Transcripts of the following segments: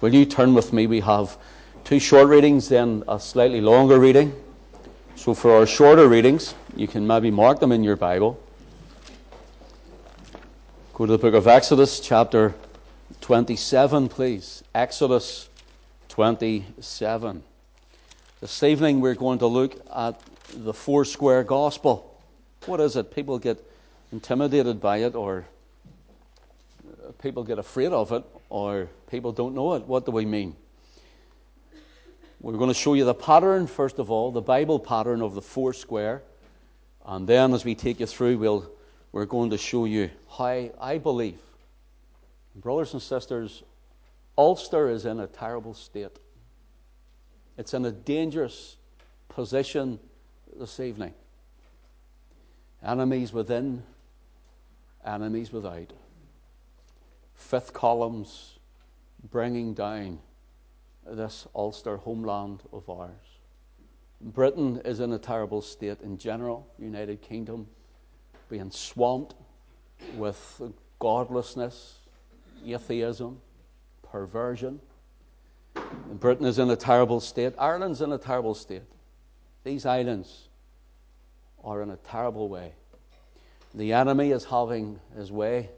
Will you turn with me? We have two short readings, then a slightly longer reading. So, for our shorter readings, you can maybe mark them in your Bible. Go to the book of Exodus, chapter 27, please. Exodus 27. This evening, we're going to look at the four square gospel. What is it? People get intimidated by it, or people get afraid of it, or people don't know it. What do we mean? We're going to show you the pattern, first of all, the Bible pattern of the four square. And then, as we take you through, we'll, we're going to show you how I believe, brothers and sisters, Ulster is in a terrible state. It's in a dangerous position this evening. Enemies within, enemies without. Fifth columns bringing down this Ulster homeland of ours. Britain is in a terrible state in general, United Kingdom being swamped with godlessness, atheism, perversion. Britain is in a terrible state. Ireland's in a terrible state. These islands are in a terrible way. The enemy is having his way,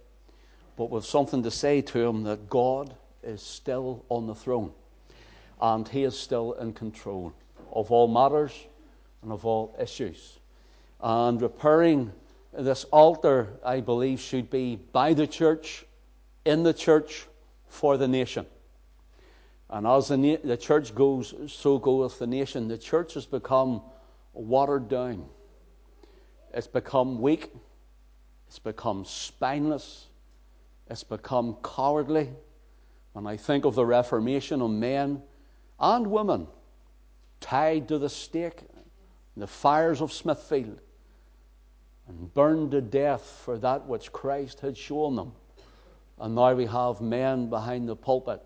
but with something to say to him that God is still on the throne and he is still in control of all matters and of all issues. And repairing this altar, I believe, should be by the church, in the church, for the nation. And as the, na- the church goes, so goeth the nation. The church has become watered down. It's become weak. It's become spineless. It's become cowardly. When I think of the Reformation of men and women tied to the stake in the fires of Smithfield and burned to death for that which Christ had shown them. And now we have men behind the pulpit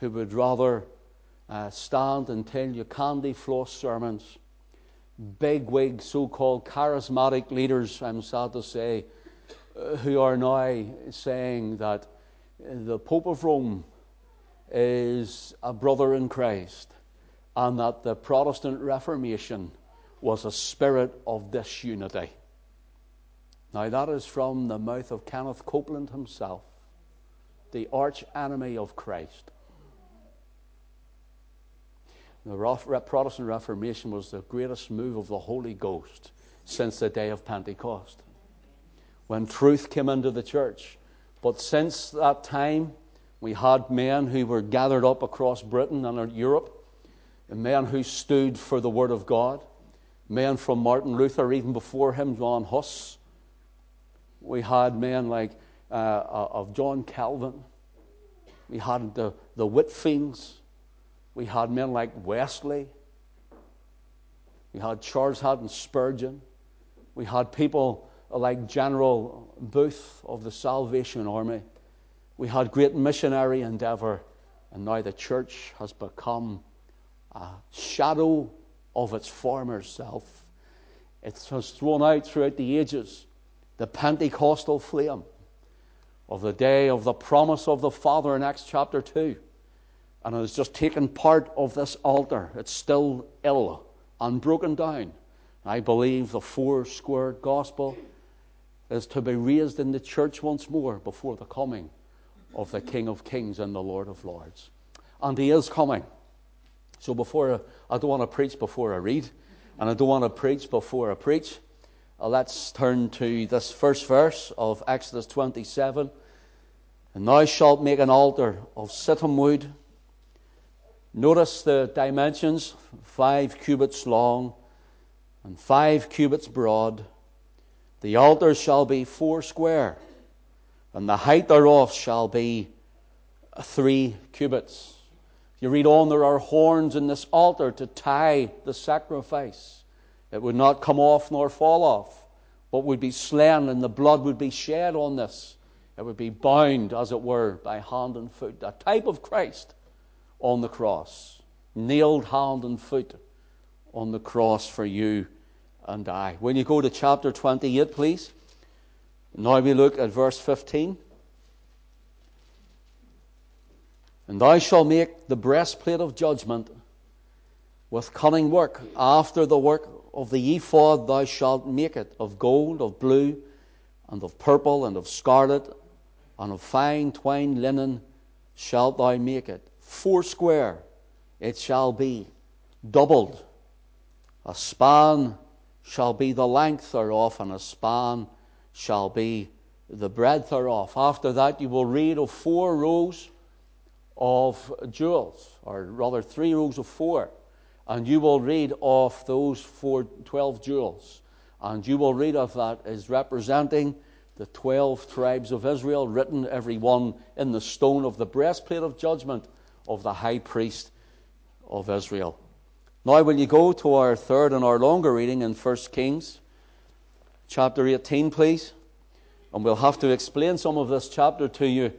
who would rather uh, stand and tell you candy floss sermons. Bigwig, so called charismatic leaders, I'm sad to say, Uh, who are now saying that the Pope of Rome is a brother in Christ and that the Protestant Reformation was a spirit of disunity. Now, that is from the mouth of Kenneth Copeland himself, the arch enemy of Christ. The Protestant Reformation was the greatest move of the Holy Ghost since the day of Pentecost, when truth came into the church. But since that time, we had men who were gathered up across Britain and Europe, men who stood for the Word of God, men from Martin Luther, even before him, John Huss. We had men like uh, uh of John Calvin. We had the, the Whitefields. We had men like Wesley. We had Charles Haddon Spurgeon. We had people like General Booth of the Salvation Army. We had great missionary endeavor, and now the church has become a shadow of its former self. It has thrown out throughout the ages the Pentecostal flame of the day of the promise of the Father in Acts chapter 2. And it has just taken part of this altar. It's still ill and broken down. I believe the four square gospel is to be raised in the church once more before the coming of the King of Kings and the Lord of Lords. And he is coming. So before I don't want to preach before I read, and I don't want to preach before I preach. Uh, let's turn to this first verse of Exodus 27. And thou shalt make an altar of shittim wood. Notice the dimensions five cubits long and five cubits broad. The altar shall be four square and the height thereof shall be three cubits. You read on, there are horns in this altar to tie the sacrifice. It would not come off nor fall off, but would be slain, and the blood would be shed on this. It would be bound, as it were, by hand and foot. A type of Christ on the cross, nailed hand and foot on the cross for you and I. When you go to chapter 28, please. Now we look at verse 15. And thou shalt make the breastplate of judgment with cunning work. After the work of the ephod, thou shalt make it of gold, of blue, and of purple, and of scarlet, and of fine twined linen shalt thou make it. Foursquare it shall be, doubled. A span shall be the length thereof, and a span shall be the breadth thereof. After that, you will read of four rows of jewels, or rather three rows of four. And you will read of those four, 12 jewels. And you will read of that as representing the 12 tribes of Israel, written every one in the stone of the breastplate of judgment of the high priest of Israel. Now, will you go to our third and our longer reading in 1 Kings chapter 18, please? And we'll have to explain some of this chapter to you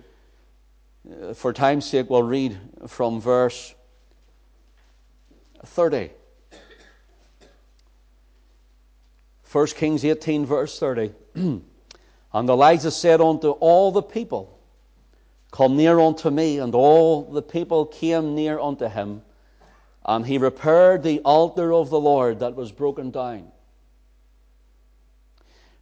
uh, for time's sake, we'll read from verse 30. 1 Kings 18, verse 30. and Elijah said unto all the people, Come near unto me. And all the people came near unto him. And he repaired the altar of the Lord that was broken down.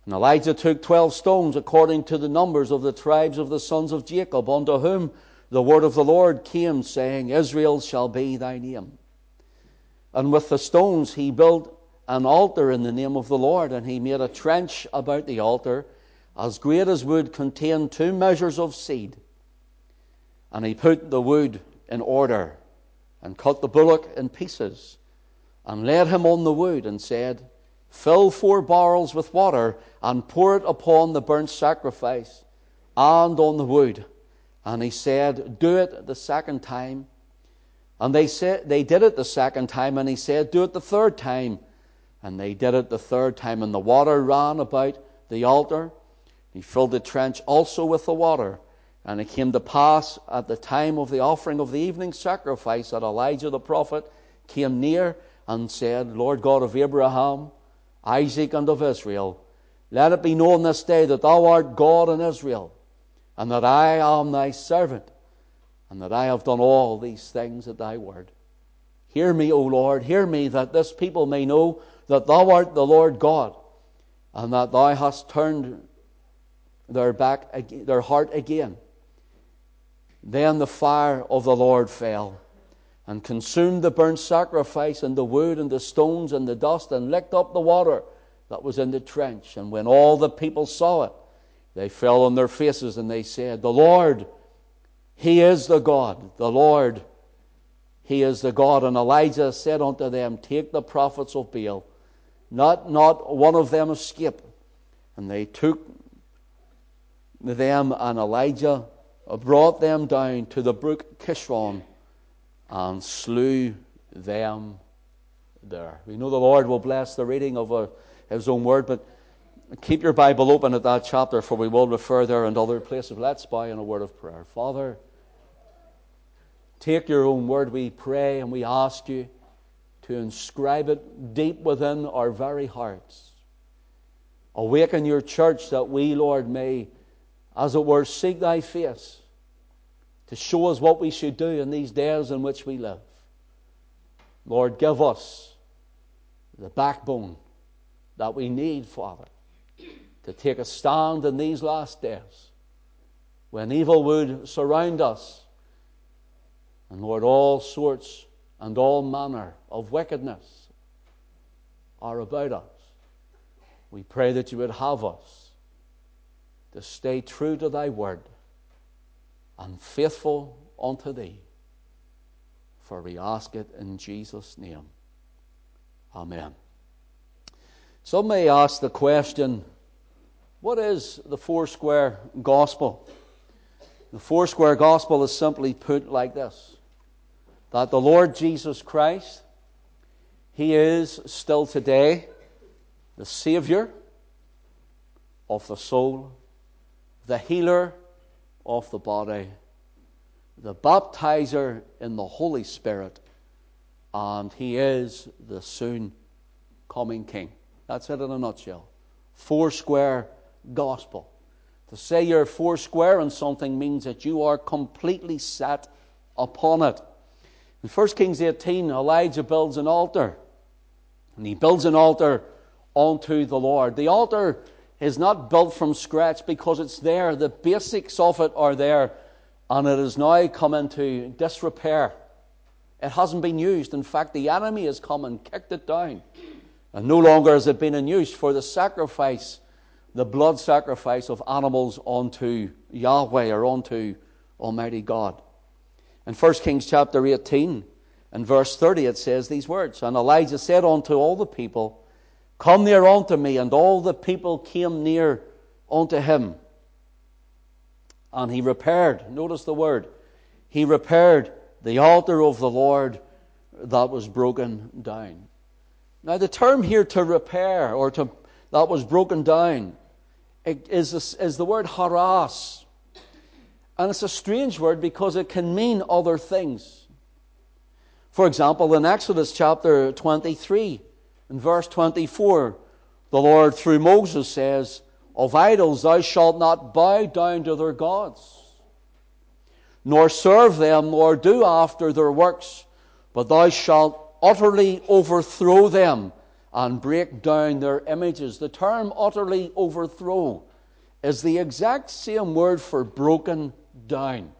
And Elijah took twelve stones according to the numbers of the tribes of the sons of Jacob, unto whom the word of the Lord came, saying, Israel shall be thy name. And with the stones he built an altar in the name of the Lord, and he made a trench about the altar, as great as would contain two measures of seed. And he put the wood in order, and cut the bullock in pieces, and laid him on the wood, and said, Fill four barrels with water and pour it upon the burnt sacrifice and on the wood. And he said, Do it the second time. And they said they did it the second time, and he said, Do it the third time. And they did it the third time, and the water ran about the altar. He filled the trench also with the water. And it came to pass at the time of the offering of the evening sacrifice that Elijah the prophet came near and said, Lord God of Abraham, Isaac, and of Israel. Let it be known this day that thou art God in Israel, and that I am thy servant, and that I have done all these things at thy word. Hear me, O Lord, hear me, that this people may know that thou art the Lord God, and that thou hast turned their back their heart again. Then the fire of the Lord fell and consumed the burnt sacrifice and the wood and the stones and the dust and licked up the water that was in the trench. And when all the people saw it, they fell on their faces and they said, The Lord, He is the God. The Lord, He is the God. And Elijah said unto them, Take the prophets of Baal. Not, not one of them escape. And they took them, and Elijah brought them down to the brook Kishon and slew them there. We know the Lord will bless the reading of uh, His own word, but keep your Bible open at that chapter, for we will refer there and other places. Let's bow in a word of prayer. Father, take your own word, we pray, and we ask you to inscribe it deep within our very hearts. Awaken your church that we, Lord, may, as it were, seek thy face to show us what we should do in these days in which we live. Lord, give us the backbone that we need, Father, to take a stand in these last days when evil would surround us and, Lord, all sorts and all manner of wickedness are about us. We pray that you would have us to stay true to thy word and faithful unto thee. For we ask it in Jesus' name. Amen. Some may ask the question what is the Foursquare Gospel? The Foursquare Gospel is simply put like this that the Lord Jesus Christ, He is still today the Savior of the soul, the healer of the body, the baptizer in the Holy Spirit, and he is the soon coming King. That's it in a nutshell. Four square gospel. To say you're four square on something means that you are completely set upon it. In 1 Kings 18, Elijah builds an altar. And he builds an altar unto the Lord. The altar is not built from scratch because it's there. The basics of it are there. And it has now come into disrepair. It hasn't been used. In fact, the enemy has come and kicked it down. And no longer has it been in use for the sacrifice, the blood sacrifice of animals unto Yahweh or unto Almighty God. In 1 Kings chapter 18 and verse 30, it says these words And Elijah said unto all the people, Come near unto me. And all the people came near unto him. And he repaired, notice the word, he repaired the altar of the Lord that was broken down. Now, the term here to repair or to that was broken down is, is the word haras. And it's a strange word because it can mean other things. For example, in Exodus chapter 23, in verse 24, the Lord through Moses says, Of idols thou shalt not bow down to their gods, nor serve them, nor do after their works, but thou shalt utterly overthrow them and break down their images. The term utterly overthrow is the exact same word for broken down.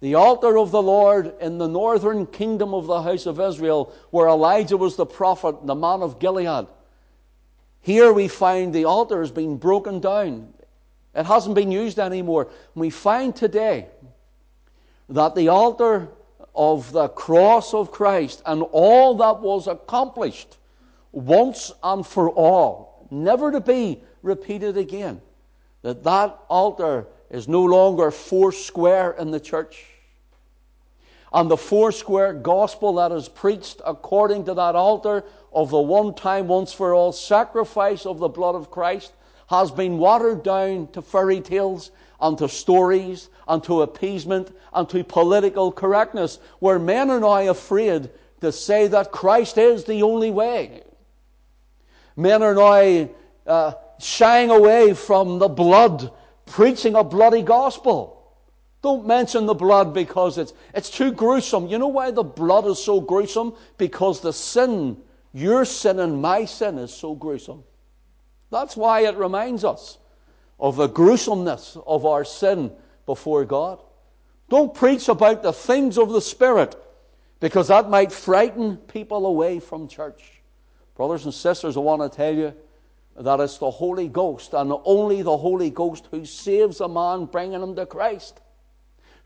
The altar of the Lord in the northern kingdom of the house of Israel, where Elijah was the prophet, the man of Gilead. Here we find the altar has been broken down. It hasn't been used anymore. We find today that the altar of the cross of Christ and all that was accomplished once and for all, never to be repeated again, that that altar is no longer four square in the church. And the four square gospel that is preached according to that altar of the one time, once for all sacrifice of the blood of Christ has been watered down to fairy tales and to stories and to appeasement and to political correctness, where men are now afraid to say that Christ is the only way. Men are now uh, shying away from the blood preaching a bloody gospel. Don't mention the blood because it's, it's too gruesome. You know why the blood is so gruesome? Because the sin, your sin and my sin, is so gruesome. That's why it reminds us of the gruesomeness of our sin before God. Don't preach about the things of the Spirit because that might frighten people away from church. Brothers and sisters, I want to tell you that it's the Holy Ghost and only the Holy Ghost who saves a man, bringing him to Christ.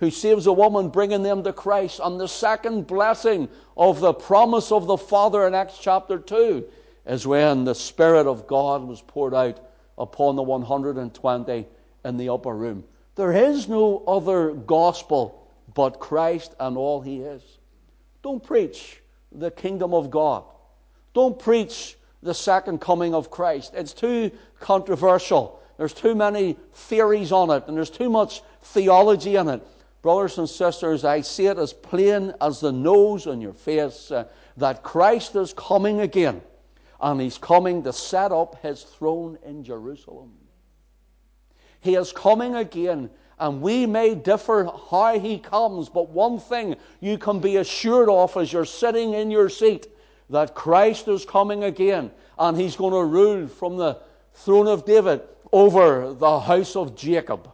Who saves a woman, bringing them to Christ. And the second blessing of the promise of the Father in Acts chapter 2 is when the Spirit of God was poured out upon the 120 in the upper room. There is no other gospel but Christ and all He is. Don't preach the kingdom of God. Don't preach the second coming of Christ. It's too controversial. There's too many theories on it, and there's too much theology in it. Brothers and sisters, I see it as plain as the nose on your face uh, that Christ is coming again, and He's coming to set up His throne in Jerusalem. He is coming again, and we may differ how He comes, but one thing you can be assured of as you're sitting in your seat that Christ is coming again and he's going to rule from the throne of David over the house of Jacob,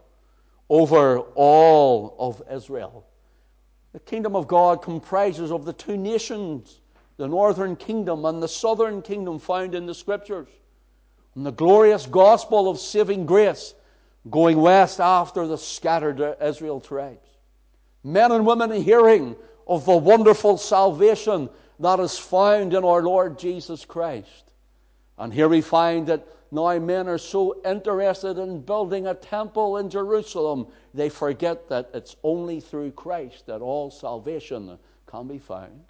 over all of Israel. The kingdom of God comprises of the two nations, the northern kingdom and the southern kingdom found in the scriptures, and the glorious gospel of saving grace going west after the scattered Israel tribes. Men and women hearing of the wonderful salvation that is found in our Lord Jesus Christ. And here we find that now men are so interested in building a temple in Jerusalem, they forget that it's only through Christ that all salvation can be found.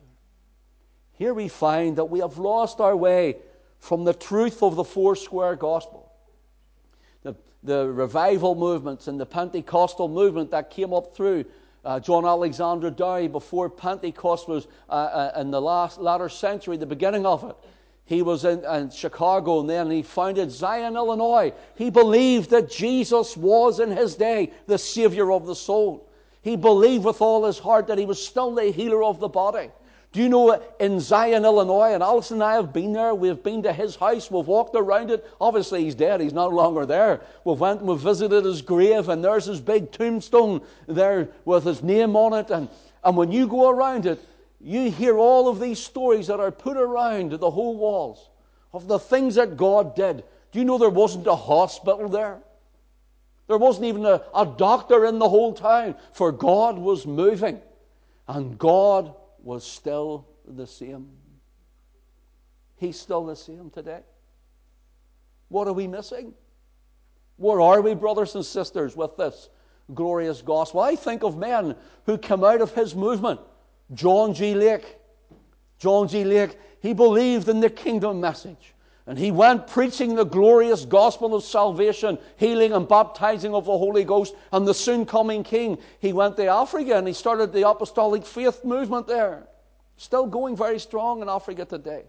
Here we find that we have lost our way from the truth of the four square gospel. The, the revival movements and the Pentecostal movement that came up through uh, John Alexander Dowie, before Pentecost was uh, uh, in the last latter century, the beginning of it, he was in, in, Chicago and then he founded Zion, Illinois. He believed that Jesus was in his day the Savior of the soul. He believed with all his heart that he was still the healer of the body. Do you know in Zion, Illinois, and Alice and I have been there. We've been to his house. We've walked around it. Obviously, he's dead. He's no longer there. We've went and we've visited his grave, and there's his big tombstone there with his name on it. And, and when you go around it, you hear all of these stories that are put around the whole walls of the things that God did. Do you know there wasn't a hospital there? There wasn't even a, a doctor in the whole town, for God was moving. And God was still the same. He's still the same today. What are we missing? Where are we, brothers and sisters, with this glorious gospel? I think of men who come out of his movement. John G. Lake. John G. Lake, he believed in the kingdom message. And he went preaching the glorious gospel of salvation, healing and baptizing of the Holy Ghost, and the soon coming King. He went to Africa and he started the apostolic faith movement there. Still going very strong in Africa today.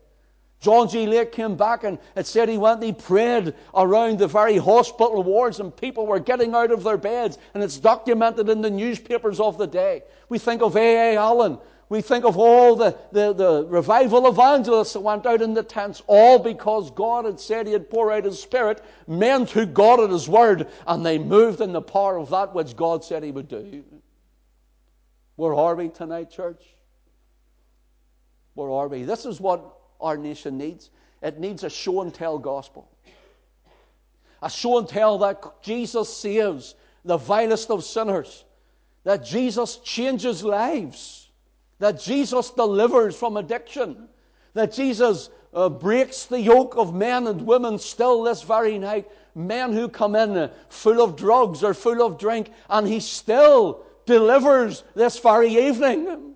John G. Lake came back and it said he went and he prayed around the very hospital wards and people were getting out of their beds and it's documented in the newspapers of the day. We think of A.A. Allen we think of all the, the, the, revival evangelists that went out in the tents, all because God had said He had poured out His Spirit. Men took God at His word, and they moved in the power of that which God said He would do. Where are we tonight, church? Where are we? This is what our nation needs. It needs a show and tell gospel. A show and tell that Jesus saves the vilest of sinners, that Jesus changes lives that Jesus delivers from addiction, that Jesus uh, breaks the yoke of men and women still this very night. Men who come in uh, full of drugs or full of drink, and He still delivers this very evening.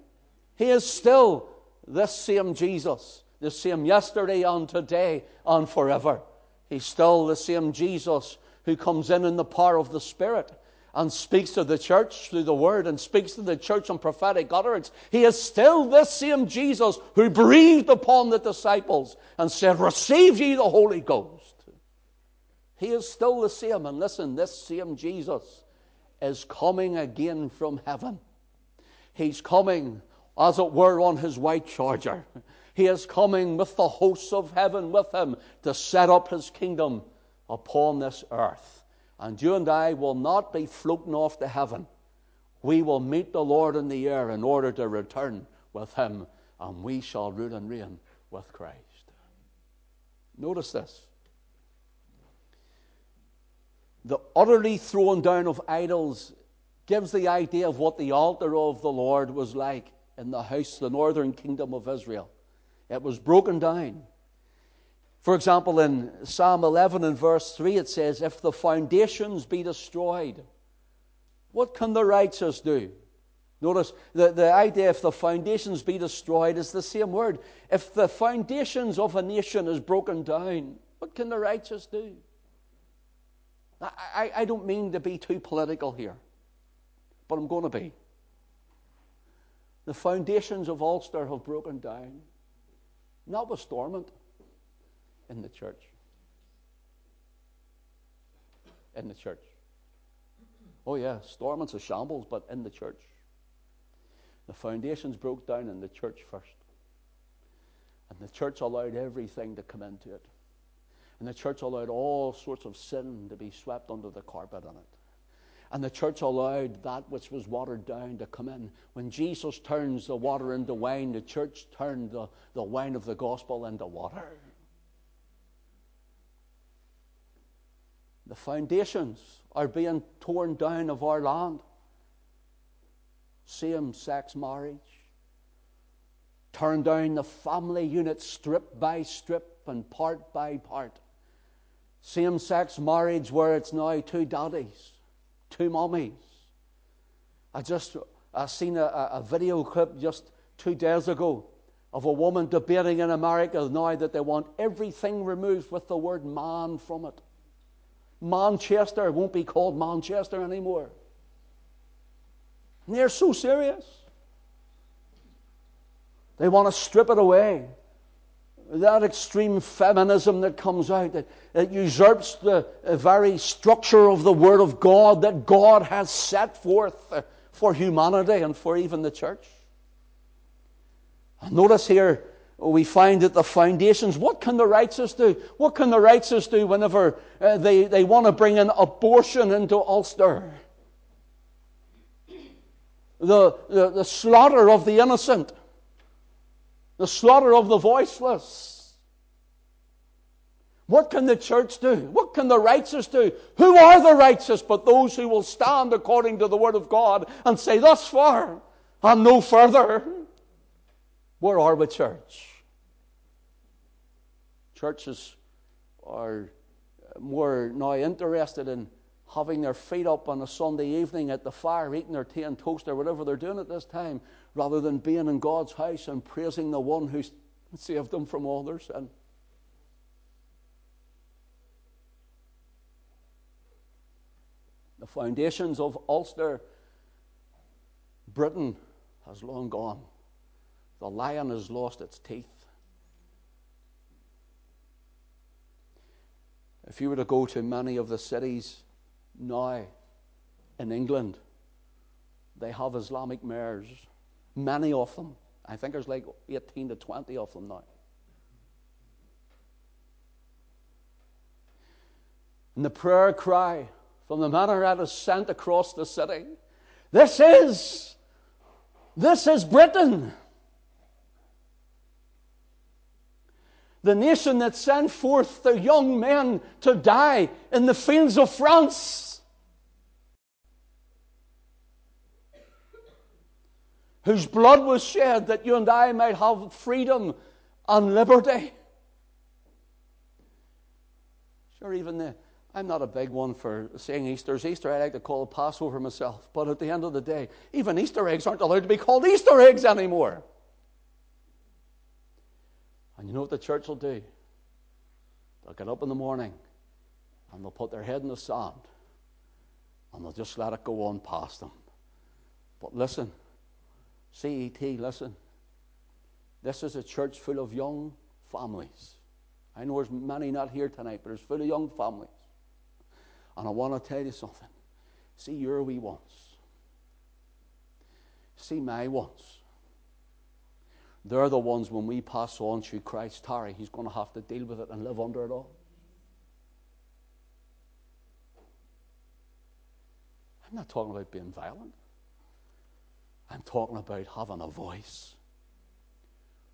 He is still this same Jesus, the same yesterday and today and forever. He's still the same Jesus who comes in in the power of the Spirit and speaks to the church through the word and speaks to the church on prophetic utterance. He is still this same Jesus who breathed upon the disciples and said, Receive ye the Holy Ghost. He is still the same. And listen, this same Jesus is coming again from heaven. He's coming, as it were, on his white charger. He is coming with the hosts of heaven with him to set up his kingdom upon this earth. And you and I will not be floating off to heaven. We will meet the Lord in the air in order to return with Him, and we shall rule and reign with Christ. Notice this. The utterly throwing down of idols gives the idea of what the altar of the Lord was like in the house, the northern kingdom of Israel. It was broken down. For example, in Psalm 11 and verse 3, it says, If the foundations be destroyed, what can the righteous do? Notice the, the idea, if the foundations be destroyed, is the same word. If the foundations of a nation is broken down, what can the righteous do? I, I, don't mean to be too political here, but I'm going to be. The foundations of Ulster have broken down, not with Stormont in the church. In the church. Oh, yeah, Stormont's a shambles, but in the church. The foundations broke down in the church first. And the church allowed everything to come into it. And the church allowed all sorts of sin to be swept under the carpet in it. And the church allowed that which was watered down to come in. When Jesus turns the water into wine, the church turned the, the wine of the gospel into water. The foundations are being torn down of our land. Same sex marriage. Turn down the family unit strip by strip and part by part. Same sex marriage where it's now two daddies, two mummies. I just I seen a, a video clip just two days ago of a woman debating in America now that they want everything removed with the word man from it. Manchester won't be called Manchester anymore. And they're so serious. They want to strip it away. That extreme feminism that comes out, that, that usurps the very structure of the Word of God that God has set forth for humanity and for even the church. And notice here, we find that the foundations, what can the righteous do? What can the righteous do whenever uh, they, they want to bring an abortion into Ulster? The, the, the slaughter of the innocent, the slaughter of the voiceless. What can the church do? What can the righteous do? Who are the righteous but those who will stand according to the Word of God and say, Thus far and no further? Where are we, church? Churches are more now interested in having their feet up on a Sunday evening at the fire, eating their tea and toast or whatever they're doing at this time, rather than being in God's house and praising the one who saved them from all their sin. The foundations of Ulster, Britain, has long gone. The lion has lost its teeth. If you were to go to many of the cities now in England, they have Islamic mayors, many of them. I think there's like 18 to 20 of them now. And the prayer cry from the minaret is sent across the city. This is, this is Britain. The nation that sent forth the young men to die in the fields of France. Whose blood was shed that you and I might have freedom and liberty. Sure, even the I'm not a big one for saying Easter's Easter. I like to call it Passover myself. But at the end of the day, even Easter eggs aren't allowed to be called Easter eggs anymore. And you know what the church will do? They'll get up in the morning and they'll put their head in the sand and they'll just let it go on past them. But listen, CET, listen. This is a church full of young families. I know there's many not here tonight, but it's full of young families. And I want to tell you something. See your wee ones. See my ones. They're the ones when we pass on through Christ tarry, he's going to have to deal with it and live under it all. I'm not talking about being violent. I'm talking about having a voice.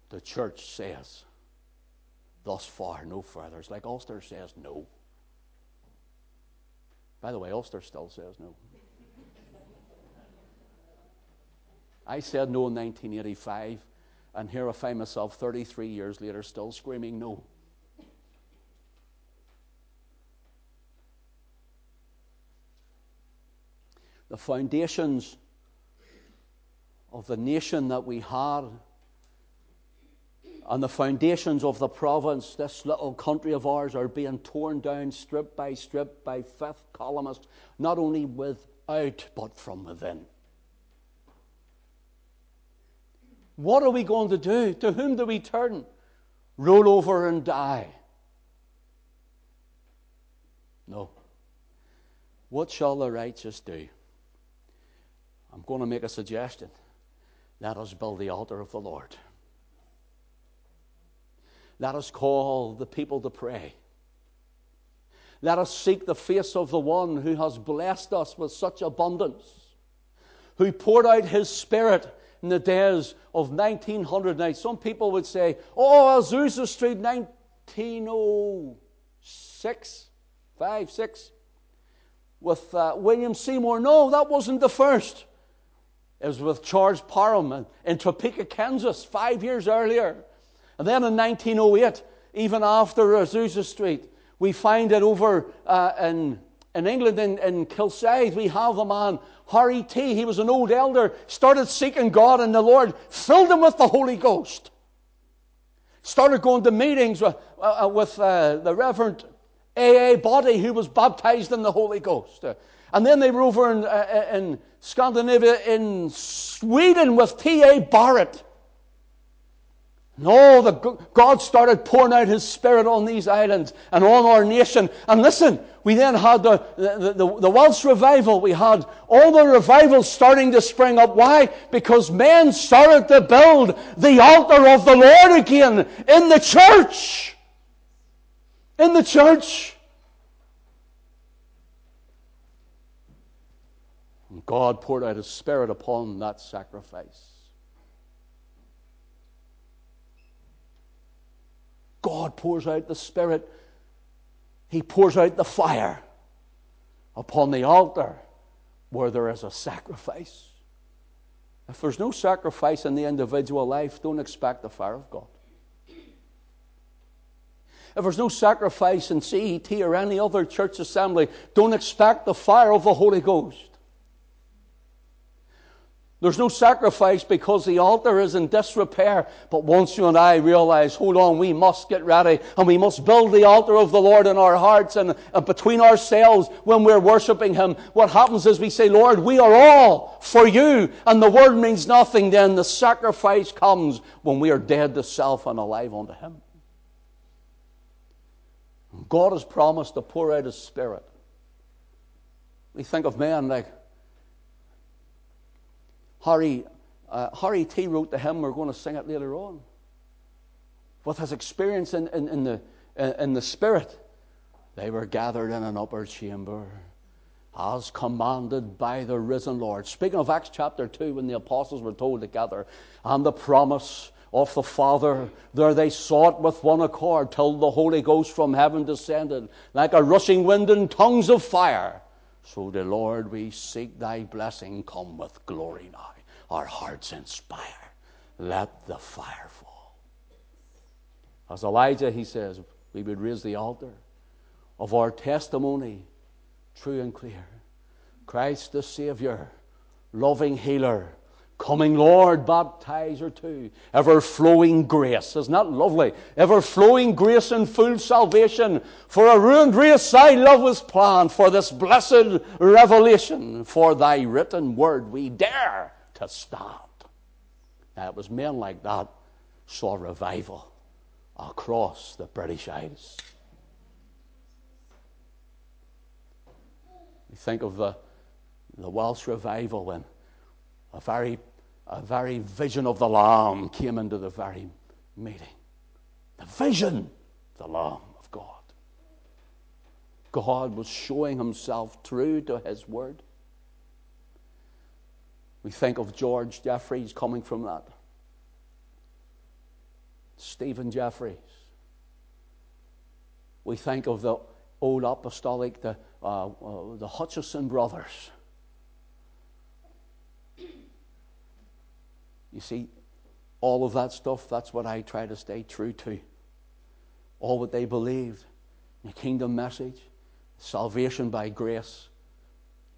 The church says, thus far, no further. It's like Ulster says, no. By the way, Ulster still says no. I said no in 1985, and here I find myself 33 years later still screaming no. The foundations of the nation that we had and the foundations of the province, this little country of ours, are being torn down strip by strip by fifth columnists, not only without, but from within. What are we going to do? To whom do we turn? Roll over and die. No. What shall the righteous do? I'm going to make a suggestion. Let us build the altar of the Lord. Let us call the people to pray. Let us seek the face of the one who has blessed us with such abundance, who poured out his spirit in the days of 1900. Now, some people would say, oh, Azusa Street, 1906, 5, 6, with uh, William Seymour. No, that wasn't the first. It was with Charles Parham in Topeka, Kansas, five years earlier. And then in 1908, even after Azusa Street, we find it over uh, in, in England, in, in Kilsyth, we have a man, Harry T. He was an old elder, started seeking God, and the Lord filled him with the Holy Ghost. Started going to meetings with, uh, uh with uh, the Reverend A.A. Boddy, who was baptized in the Holy Ghost. and then they were over in, uh, in Scandinavia, in Sweden, with T.A. Barratt No, the, God started pouring out His Spirit on these islands and on our nation. And listen, we then had the, the, the, the Welsh revival. We had all the revivals starting to spring up. Why? Because men started to build the altar of the Lord again in the church. In the church. And God poured out His Spirit upon that sacrifice. God pours out the Spirit, He pours out the fire upon the altar where there is a sacrifice. If there's no sacrifice in the individual life, don't expect the fire of God. If there's no sacrifice in CET or any other church assembly, don't expect the fire of the Holy Ghost. There's no sacrifice because the altar is in disrepair. But once you and I realize, hold on, we must get ready and we must build the altar of the Lord in our hearts and, and between ourselves when we're worshiping Him. What happens is we say, Lord, we are all for you. And the word means nothing then. The sacrifice comes when we are dead to self and alive unto Him. God has promised to pour out His Spirit. We think of men like Harry, uh, Harry T wrote the hymn, we're going to sing it later on. With his experience in, in, in the, in the Spirit, they were gathered in an upper chamber as commanded by the risen Lord. Speaking of Acts chapter 2, when the apostles were told to gather, and the promise of the Father, there they sought with one accord till the Holy Ghost from heaven descended like a rushing wind in tongues of fire. So, the Lord, we seek thy blessing. Come with glory now. Our hearts inspire. Let the fire fall. As Elijah, he says, we would raise the altar of our testimony, true and clear. Christ the Savior, loving healer, Coming Lord, baptizer too. Ever flowing grace. Isn't that lovely? Ever flowing grace and full salvation. For a ruined race thy love was planned. For this blessed revelation. For thy written word we dare to stand. Now it was men like that saw revival across the British Isles. We think of the, the Welsh revival when a very a very vision of the Lamb came into the very meeting. The vision, the Lamb of God. God was showing himself true to his word. We think of George Jeffreys coming from that. Stephen Jeffreys. We think of the old apostolic, the, uh, uh, the Hutchison brothers You see, all of that stuff, that's what I try to stay true to. All what they believed, the kingdom message, salvation by grace.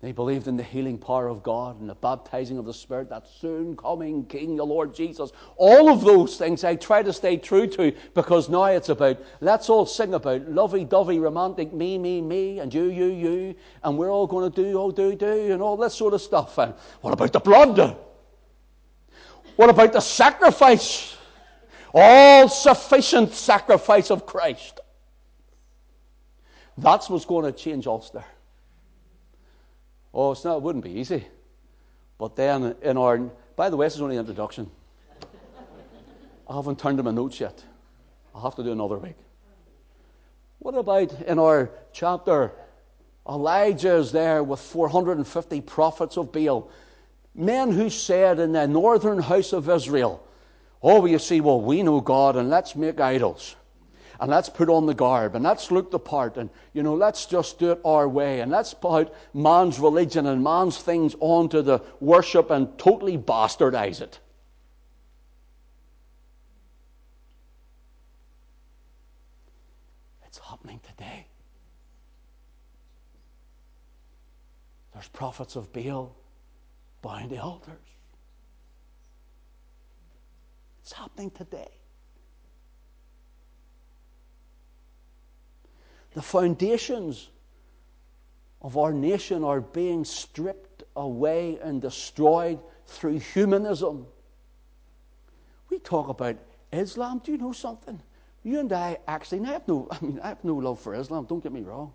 They believed in the healing power of God and the baptizing of the Spirit, that soon coming King, the Lord Jesus. All of those things I try to stay true to because now it's about, let's all sing about lovey dovey, romantic me, me, me, and you, you, you, and we're all going to do, oh, do, do, and all that sort of stuff. And what about the blood? What about the sacrifice? All sufficient sacrifice of Christ. That's what's going to change Ulster. Oh, it's not, it wouldn't be easy. But then in our, by the way, this is only an introduction. I haven't turned to my notes yet. I'll have to do another week. What about in our chapter? Elijah is there with 450 prophets of Baal men who said in the northern house of Israel, Oh, you see, well, we know God and let's make idols. And let's put on the garb and let's look the part and, you know, let's just do it our way and let's put man's religion and man's things onto the worship and totally bastardize it. It's happening today. There's prophets of Baal behind the altars. It's happening today. The foundations of our nation are being stripped away and destroyed through humanism. We talk about Islam, do you know something? You and I actually, I have no, I mean, I have no love for Islam, don't get me wrong.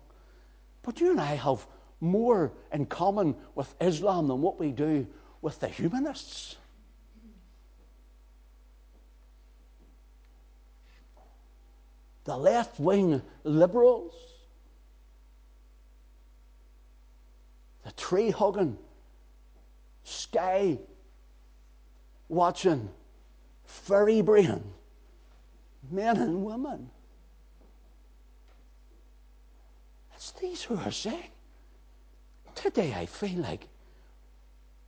But you and I have more in common with Islam than what we do with the humanists. The left wing liberals, the tree hugging, sky watching, furry brain men and women. It's these who are saying, Today I feel like,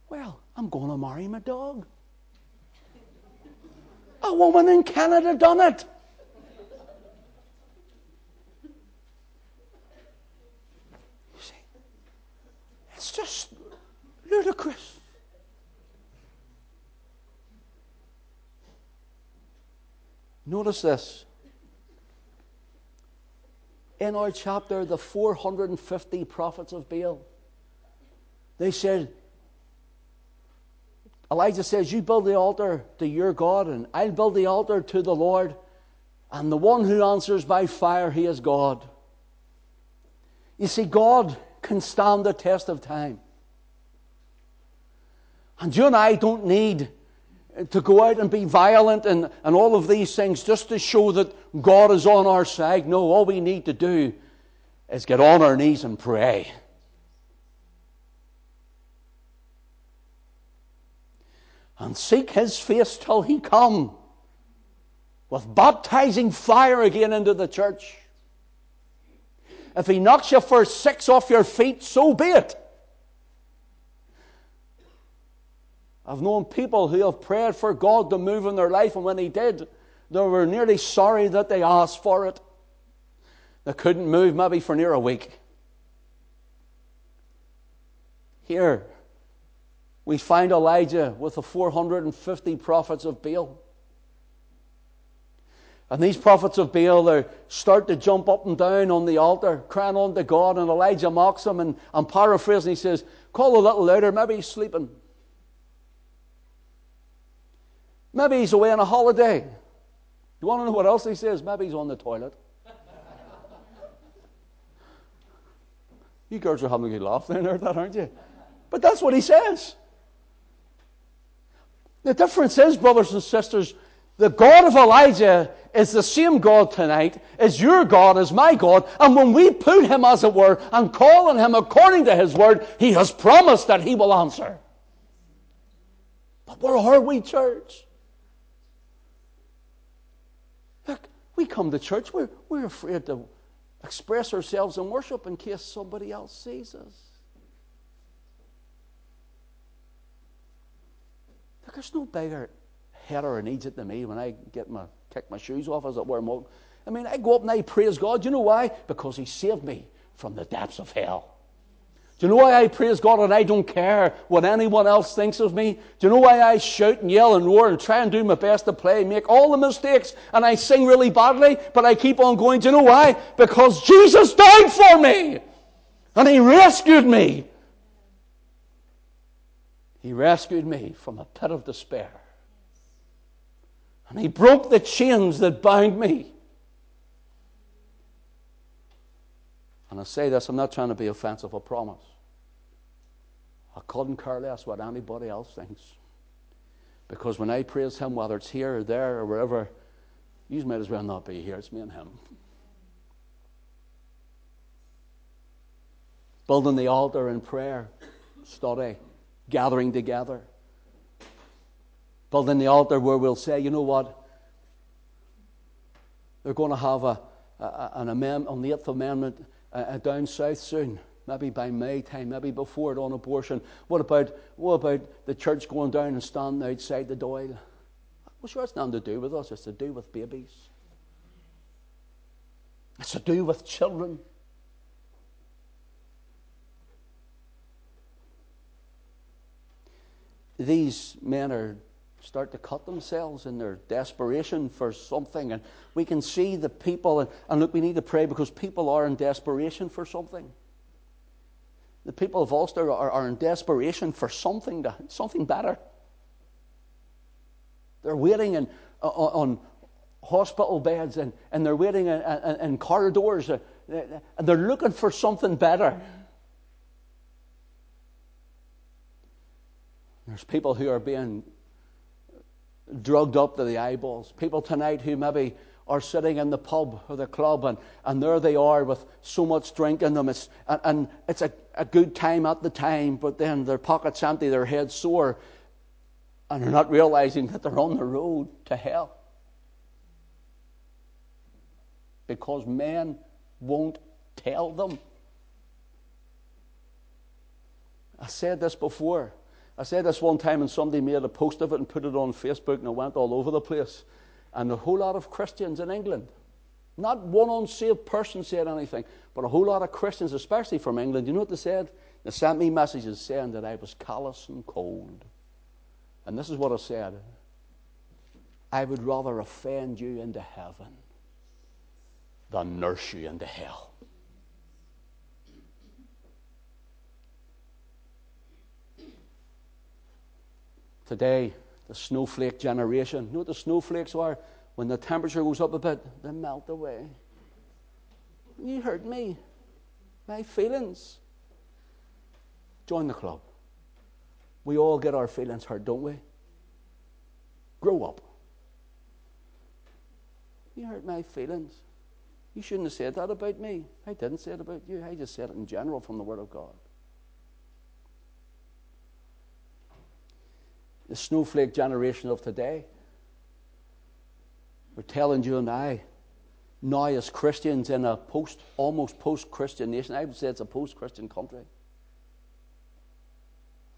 well, I'm going to marry my dog. A woman in Canada done it. You see, it's just ludicrous. Notice this. In our chapter, the 450 prophets of Baal, they said, Elijah says, You build the altar to your God, and I'll build the altar to the Lord. And the one who answers by fire, he is God. You see, God can stand the test of time. And you and I don't need to go out and be violent and, and all of these things just to show that God is on our side. No, all we need to do is get on our knees and pray. And seek his face till he come with baptizing fire again into the church. If he knocks you for six off your feet, so be it. I've known people who have prayed for God to move in their life, and when He did, they were nearly sorry that they asked for it. They couldn't move maybe for near a week. Here, we find Elijah with the 450 prophets of Baal. And these prophets of Baal, they start to jump up and down on the altar, crying on to God, and Elijah mocks them and, paraphrases and he says, Call a little louder, maybe he's sleeping. Maybe he's away on a holiday. You want to know what else he says? Maybe he's on the toilet. you girls are having a good laugh there, aren't you? But that's what he says. The difference is, brothers and sisters, the God of Elijah is the same God tonight as your God, as my God. And when we put him, as it were, and call on him according to his word, he has promised that he will answer. But where are we, church? Look, We come to church, we're, we're afraid to express ourselves in worship in case somebody else sees us. There's no bigger header in Egypt than me when I get my kick my shoes off as it were. I mean, I go up and I praise God. You know why? Because He saved me from the depths of hell. Do you know why I praise God and I don't care what anyone else thinks of me? Do you know why I shout and yell and roar and try and do my best to play, and make all the mistakes, and I sing really badly, but I keep on going? Do you know why? Because Jesus died for me! And He rescued me! He rescued me from a pit of despair. And He broke the chains that bound me. And I say this, I'm not trying to be offensive, I promise. I couldn't care less what anybody else thinks. Because when I praise Him, whether it's here or there or wherever, you might as well not be here. It's me and Him. Building the altar in prayer, study, gathering together. Building the altar where we'll say, you know what? They're going to have a, a an amendment on the Eighth Amendment uh, down south soon maybe by May time, maybe before it on abortion. What about, what about the church going down and standing outside the Dáil? Well, sure, it's nothing to do with us, it's to do with babies. It's to do with children. These men are start to cut themselves in their desperation for something. And we can see the people, and, and look, we need to pray because people are in desperation for something. The people of Ulster are, are in desperation for something, to, something better. They're waiting and, uh, on, hospital beds and, and they're waiting in, in, in corridors and they're looking for something better. There's people who are being drugged up to the eyeballs. People tonight who maybe are sitting in the pub or the club and, and there they are with so much drink in them. It's, and, and it's a, a good time at the time, but then their pockets empty, their heads sore, and they're not realizing that they're on the road to hell. Because men won't tell them. I said this before. I said this one time, and somebody made a post of it and put it on Facebook, and it went all over the place. And a whole lot of Christians in England, not one unsaved person said anything, but a whole lot of Christians, especially from England, you know what they said? They sent me messages saying that I was callous and cold. And this is what I said I would rather offend you into heaven than nurse you into hell. Today, the snowflake generation. You know what the snowflakes are? When the temperature goes up a bit, they melt away. You hurt me, my feelings. Join the club. We all get our feelings hurt, don't we? Grow up. You hurt my feelings. You shouldn't have said that about me. I didn't say it about you. I just said it in general from the Word of God. The snowflake generation of today. We're telling you and I, now as Christians in a post, almost post Christian nation, I would say it's a post Christian country.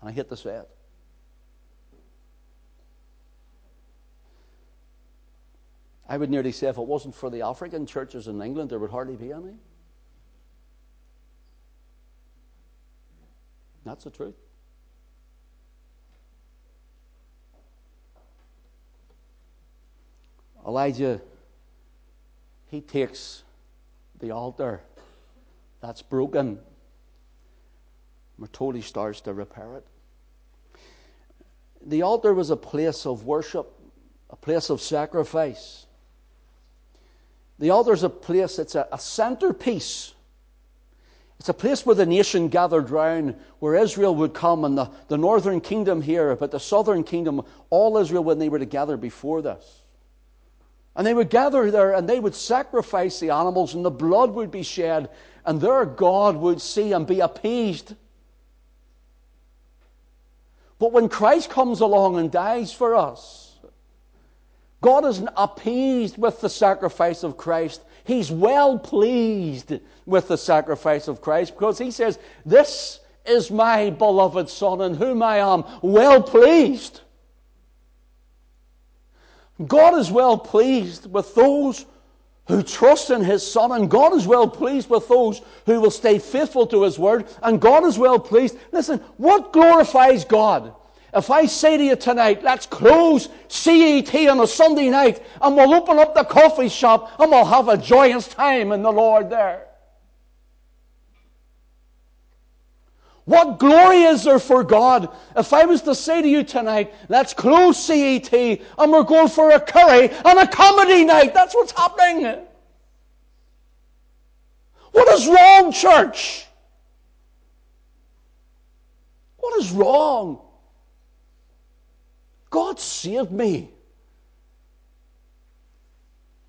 And I hate to say it. I would nearly say if it wasn't for the African churches in England, there would hardly be any. That's the truth. Elijah, he takes the altar that's broken. We're told he starts to repair it. The altar was a place of worship, a place of sacrifice. The altar is a place, it's a, a centerpiece. It's a place where the nation gathered round, where Israel would come, and the, the northern kingdom here, but the southern kingdom, all Israel when they were together before this. And they would gather there and they would sacrifice the animals, and the blood would be shed, and their God would see and be appeased. But when Christ comes along and dies for us, God isn't appeased with the sacrifice of Christ. He's well pleased with the sacrifice of Christ because He says, This is my beloved Son in whom I am well pleased. God is well pleased with those who trust in His Son, and God is well pleased with those who will stay faithful to His Word, and God is well pleased. Listen, what glorifies God? If I say to you tonight, let's close CET on a Sunday night, and we'll open up the coffee shop, and we'll have a joyous time in the Lord there. What glory is there for God? If I was to say to you tonight, let's close CET and we're going for a curry and a comedy night. That's what's happening. What is wrong, church? What is wrong? God saved me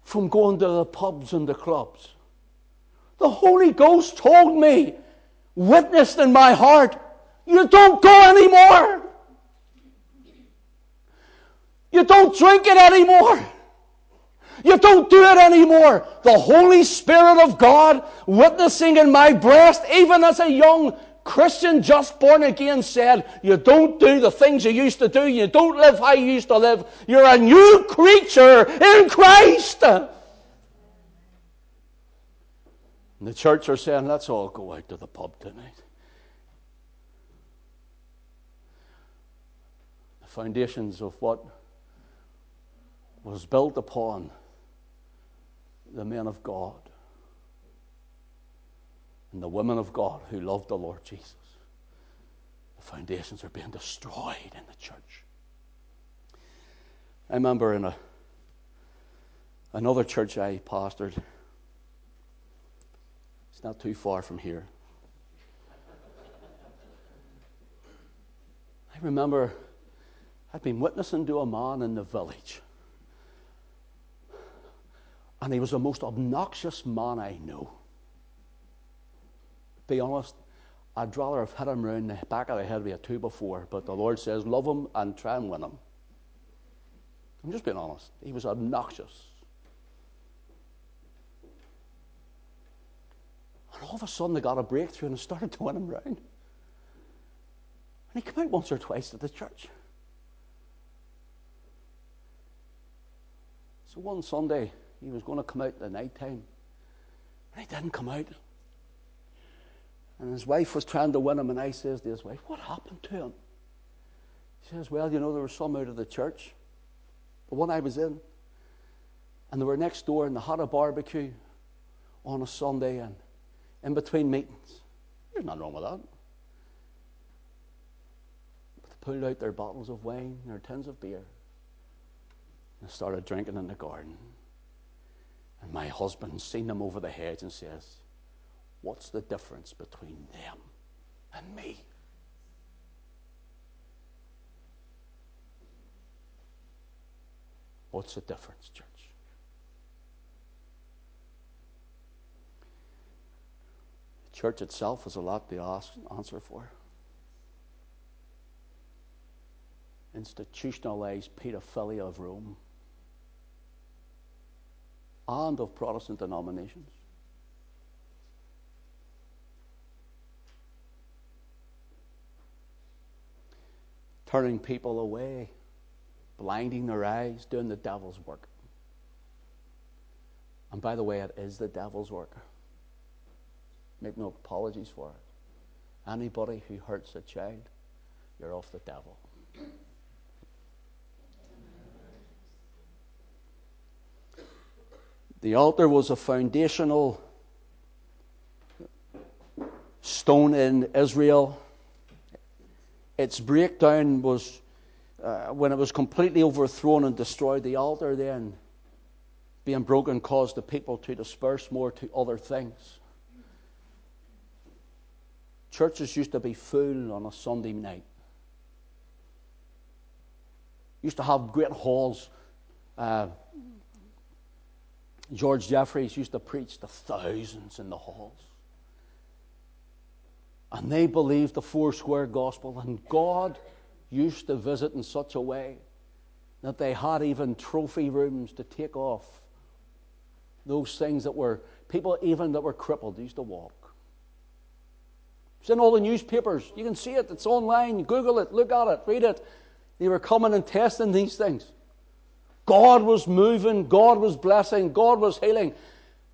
from going to the pubs and the clubs. The Holy Ghost told me witnessed in my heart, you don't go anymore. You don't drink it anymore. You don't do it anymore. The Holy Spirit of God witnessing in my breast, even as a young Christian just born again said, You don't do the things you used to do. You don't live how you used to live. You're a new creature in Christ. And the church are saying, let's all go out to the pub tonight. The foundations of what was built upon the men of God and the women of God who loved the Lord Jesus. The foundations are being destroyed in the church. I remember in a, Another church I pastored, not too far from here. I remember I'd been witnessing to a man in the village. And he was the most obnoxious man I know. Be honest, I'd rather have hit him round the back of the head with a two before, but the Lord says, love him and try and win him. I'm just being honest. He was obnoxious. And all of a sudden, they got a breakthrough and started to win him round. And he came out once or twice to the church. So one Sunday, he was going to come out at the night time. And he didn't come out. And his wife was trying to win him, and I says to his wife, What happened to him? He says, Well, you know, there was some out of the church, the one I was in. And they were next door, and they had a barbecue on a Sunday and in between meetings. There's nothing wrong with that. But they pulled out their bottles of wine, their tins of beer, and started drinking in the garden. And my husband seen them over the hedge and says, What's the difference between them and me? What's the difference, church? Church itself is a lot to answer for. Institutionalized pedophilia of Rome and of Protestant denominations. Turning people away, blinding their eyes, doing the devil's work. And by the way, it is the devil's work. Make no apologies for it. Anybody who hurts a child, you're off the devil. The altar was a foundational stone in Israel. Its breakdown was uh, when it was completely overthrown and destroyed. The altar then being broken caused the people to disperse more to other things. Churches used to be full on a Sunday night. Used to have great halls. Uh, George Jeffreys used to preach to thousands in the halls. And they believed the four square gospel, and God used to visit in such a way that they had even trophy rooms to take off those things that were people even that were crippled used to walk. It's in all the newspapers. You can see it. It's online. Google it. Look at it. Read it. They were coming and testing these things. God was moving, God was blessing, God was healing.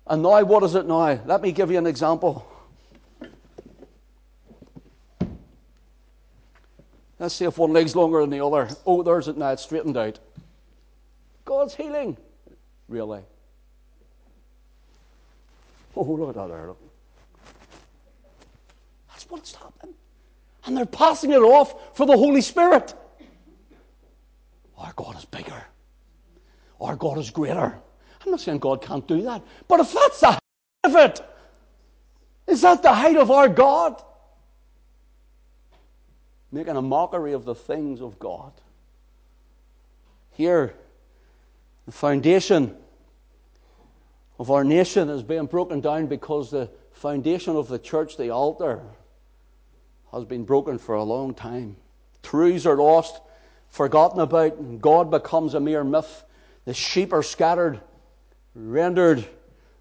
And now, what is it now? Let me give you an example. Let's see if one leg's longer than the other. Oh, there's it now, it's straightened out. God's healing. Really? Oh, look at that there. What's happening. And they're passing it off for the Holy Spirit. Our God is bigger. Our God is greater. I'm not saying God can't do that. But if that's the height of it, is that the height of our God? Making a mockery of the things of God. Here, the foundation of our nation is being broken down because the foundation of the church, the altar, has been broken for a long time. Truths are lost, forgotten about, and God becomes a mere myth. The sheep are scattered, rendered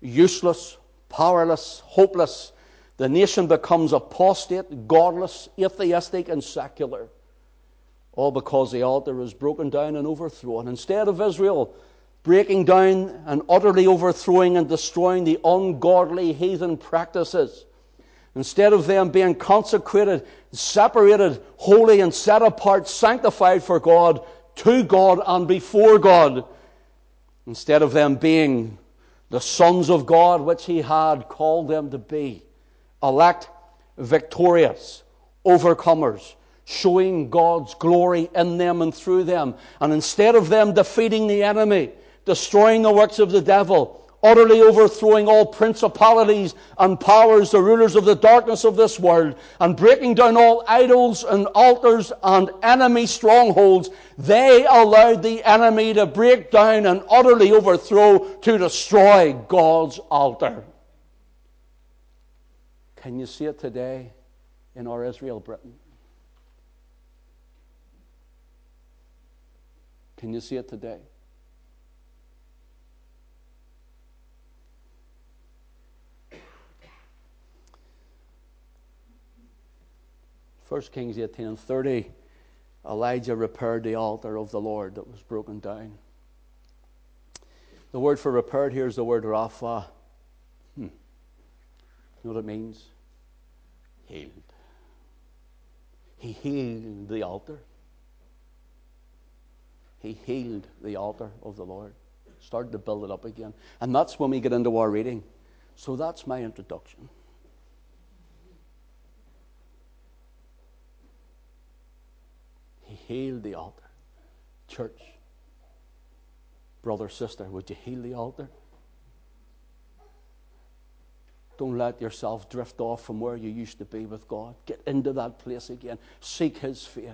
useless, powerless, hopeless. The nation becomes apostate, godless, atheistic, and secular. All because the altar is broken down and overthrown. Instead of Israel breaking down and utterly overthrowing and destroying the ungodly heathen practices, instead of them being consecrated, separated, holy, and set apart, sanctified for God, to God, and before God, Instead of them being the sons of God, which He had called them to be, elect, victorious, overcomers, showing God's glory in them and through them. And instead of them defeating the enemy, destroying the works of the devil, utterly overthrowing all principalities and powers, the rulers of the darkness of this world, and breaking down all idols and altars and enemy strongholds, they allowed the enemy to break down and utterly overthrow to destroy God's altar. Can you see it today in our Israel, Britain? Can you see it today? First Kings 18 and 30, Elijah repaired the altar of the Lord that was broken down. The word for repaired here is the word Rapha. Hmm. You know what it means? Healed. He healed the altar. He healed the altar of the Lord. Started to build it up again. And that's when we get into our reading. So that's my introduction. He healed the altar. Church, brother, sister, would you heal the altar? Don't let yourself drift off from where you used to be with God. Get into that place again. Seek His face.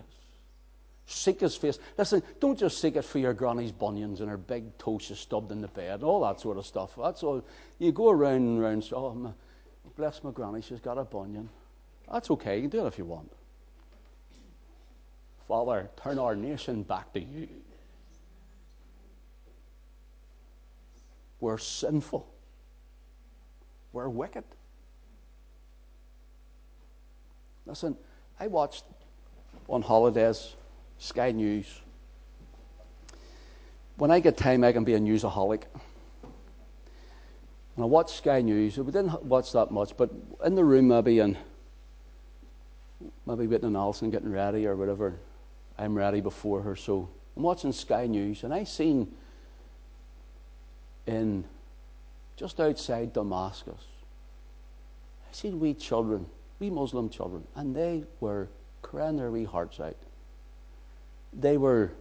Seek His face. Listen, don't just seek it for your granny's bunions and her big toes she's stubbed in the bed, all that sort of stuff. That's all. You go around and around, oh, my, bless my granny, she's got a bunion. That's okay. You can do it if you want. Father, turn our nation back to you. We're sinful. We're wicked. Listen, I watched on holidays Sky News. When I get time, I can be a newsaholic. And I watch Sky News. We didn't watch that much, but in the room, maybe, and maybe Whitney and Alison getting ready or whatever, I'm ready before her. So I'm watching Sky News, and I seen in just outside Damascus, I seen wee children, wee Muslim children, and they were crying their wee hearts out. They were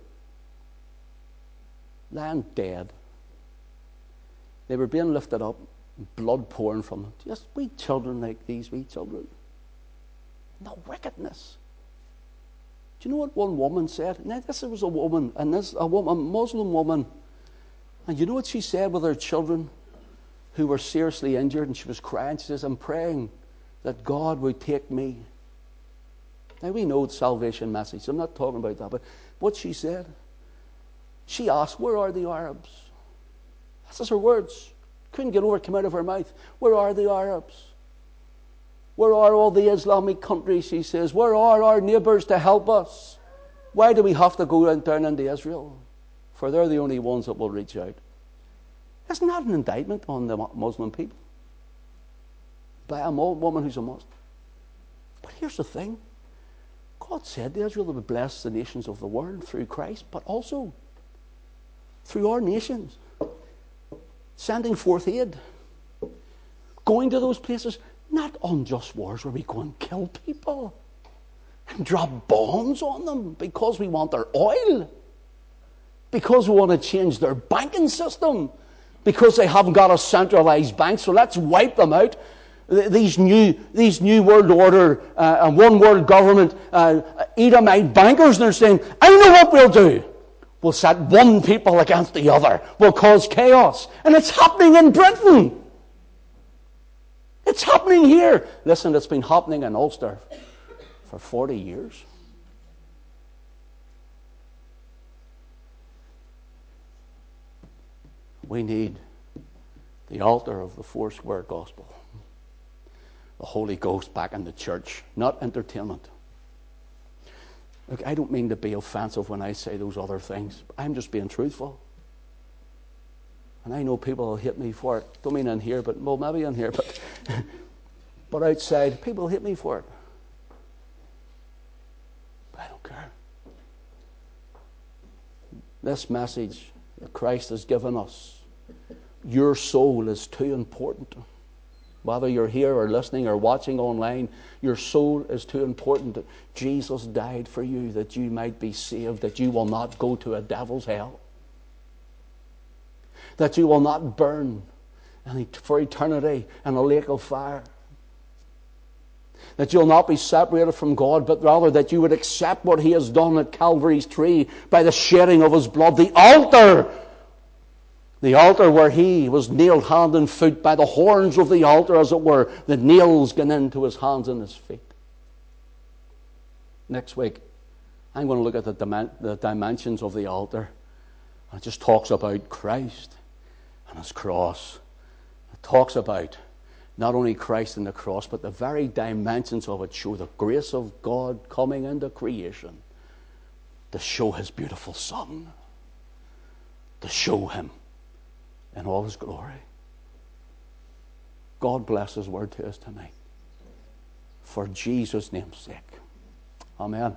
lying dead. They were being lifted up, blood pouring from them. Just wee children like these wee children. No wickedness. You know what one woman said? Now, this was a woman, and this a woman, a Muslim woman, and you know what she said with her children who were seriously injured, and she was crying. She says, "I'm praying that God would take me." Now we know the salvation message. I'm not talking about that, but what she said, she asked, "Where are the Arabs?" That's just her words. Couldn't get over it, come out of her mouth. Where are the Arabs? Where are all the Islamic countries, he says? Where are our neighbours to help us? Why do we have to go down into Israel? For they're the only ones that will reach out. Isn't that an indictment on the Muslim people? By a woman who's a Muslim. But here's the thing God said to Israel would bless the nations of the world through Christ, but also through our nations. Sending forth aid. Going to those places not unjust wars where we go and kill people and drop bombs on them because we want their oil, because we want to change their banking system, because they haven't got a centralized bank. So let's wipe them out. These new, these new world order uh, and one world government uh, Edomite bankers, they're saying, I know what we'll do. We'll set one people against the other. We'll cause chaos. And it's happening in Britain. It's happening here. Listen, it's been happening in Ulster for 40 years. We need the altar of the four square gospel, the Holy Ghost back in the church, not entertainment. Look, I don't mean to be offensive when I say those other things. I'm just being truthful. And I know people will hit me for it. Don't mean in here, but well, maybe in here, but but outside, people hit me for it. But I don't care. This message that Christ has given us, your soul is too important. Whether you're here or listening or watching online, your soul is too important. Jesus died for you that you might be saved, that you will not go to a devil's hell. that you will not burn for eternity in a lake of fire. That you'll not be separated from God, but rather that you would accept what He has done at Calvary's tree by the shedding of His blood. The altar! The altar where He was nailed hand and foot by the horns of the altar, as it were, the nails gone into His hands and His feet. Next week, I'm going to look at the, the dimensions of the altar. It just talks about Christ and His cross. Talks about not only Christ and the cross, but the very dimensions of it show the grace of God coming into creation to show His beautiful Son, to show Him in all His glory. God bless His word to us tonight. For Jesus' name's sake. Amen.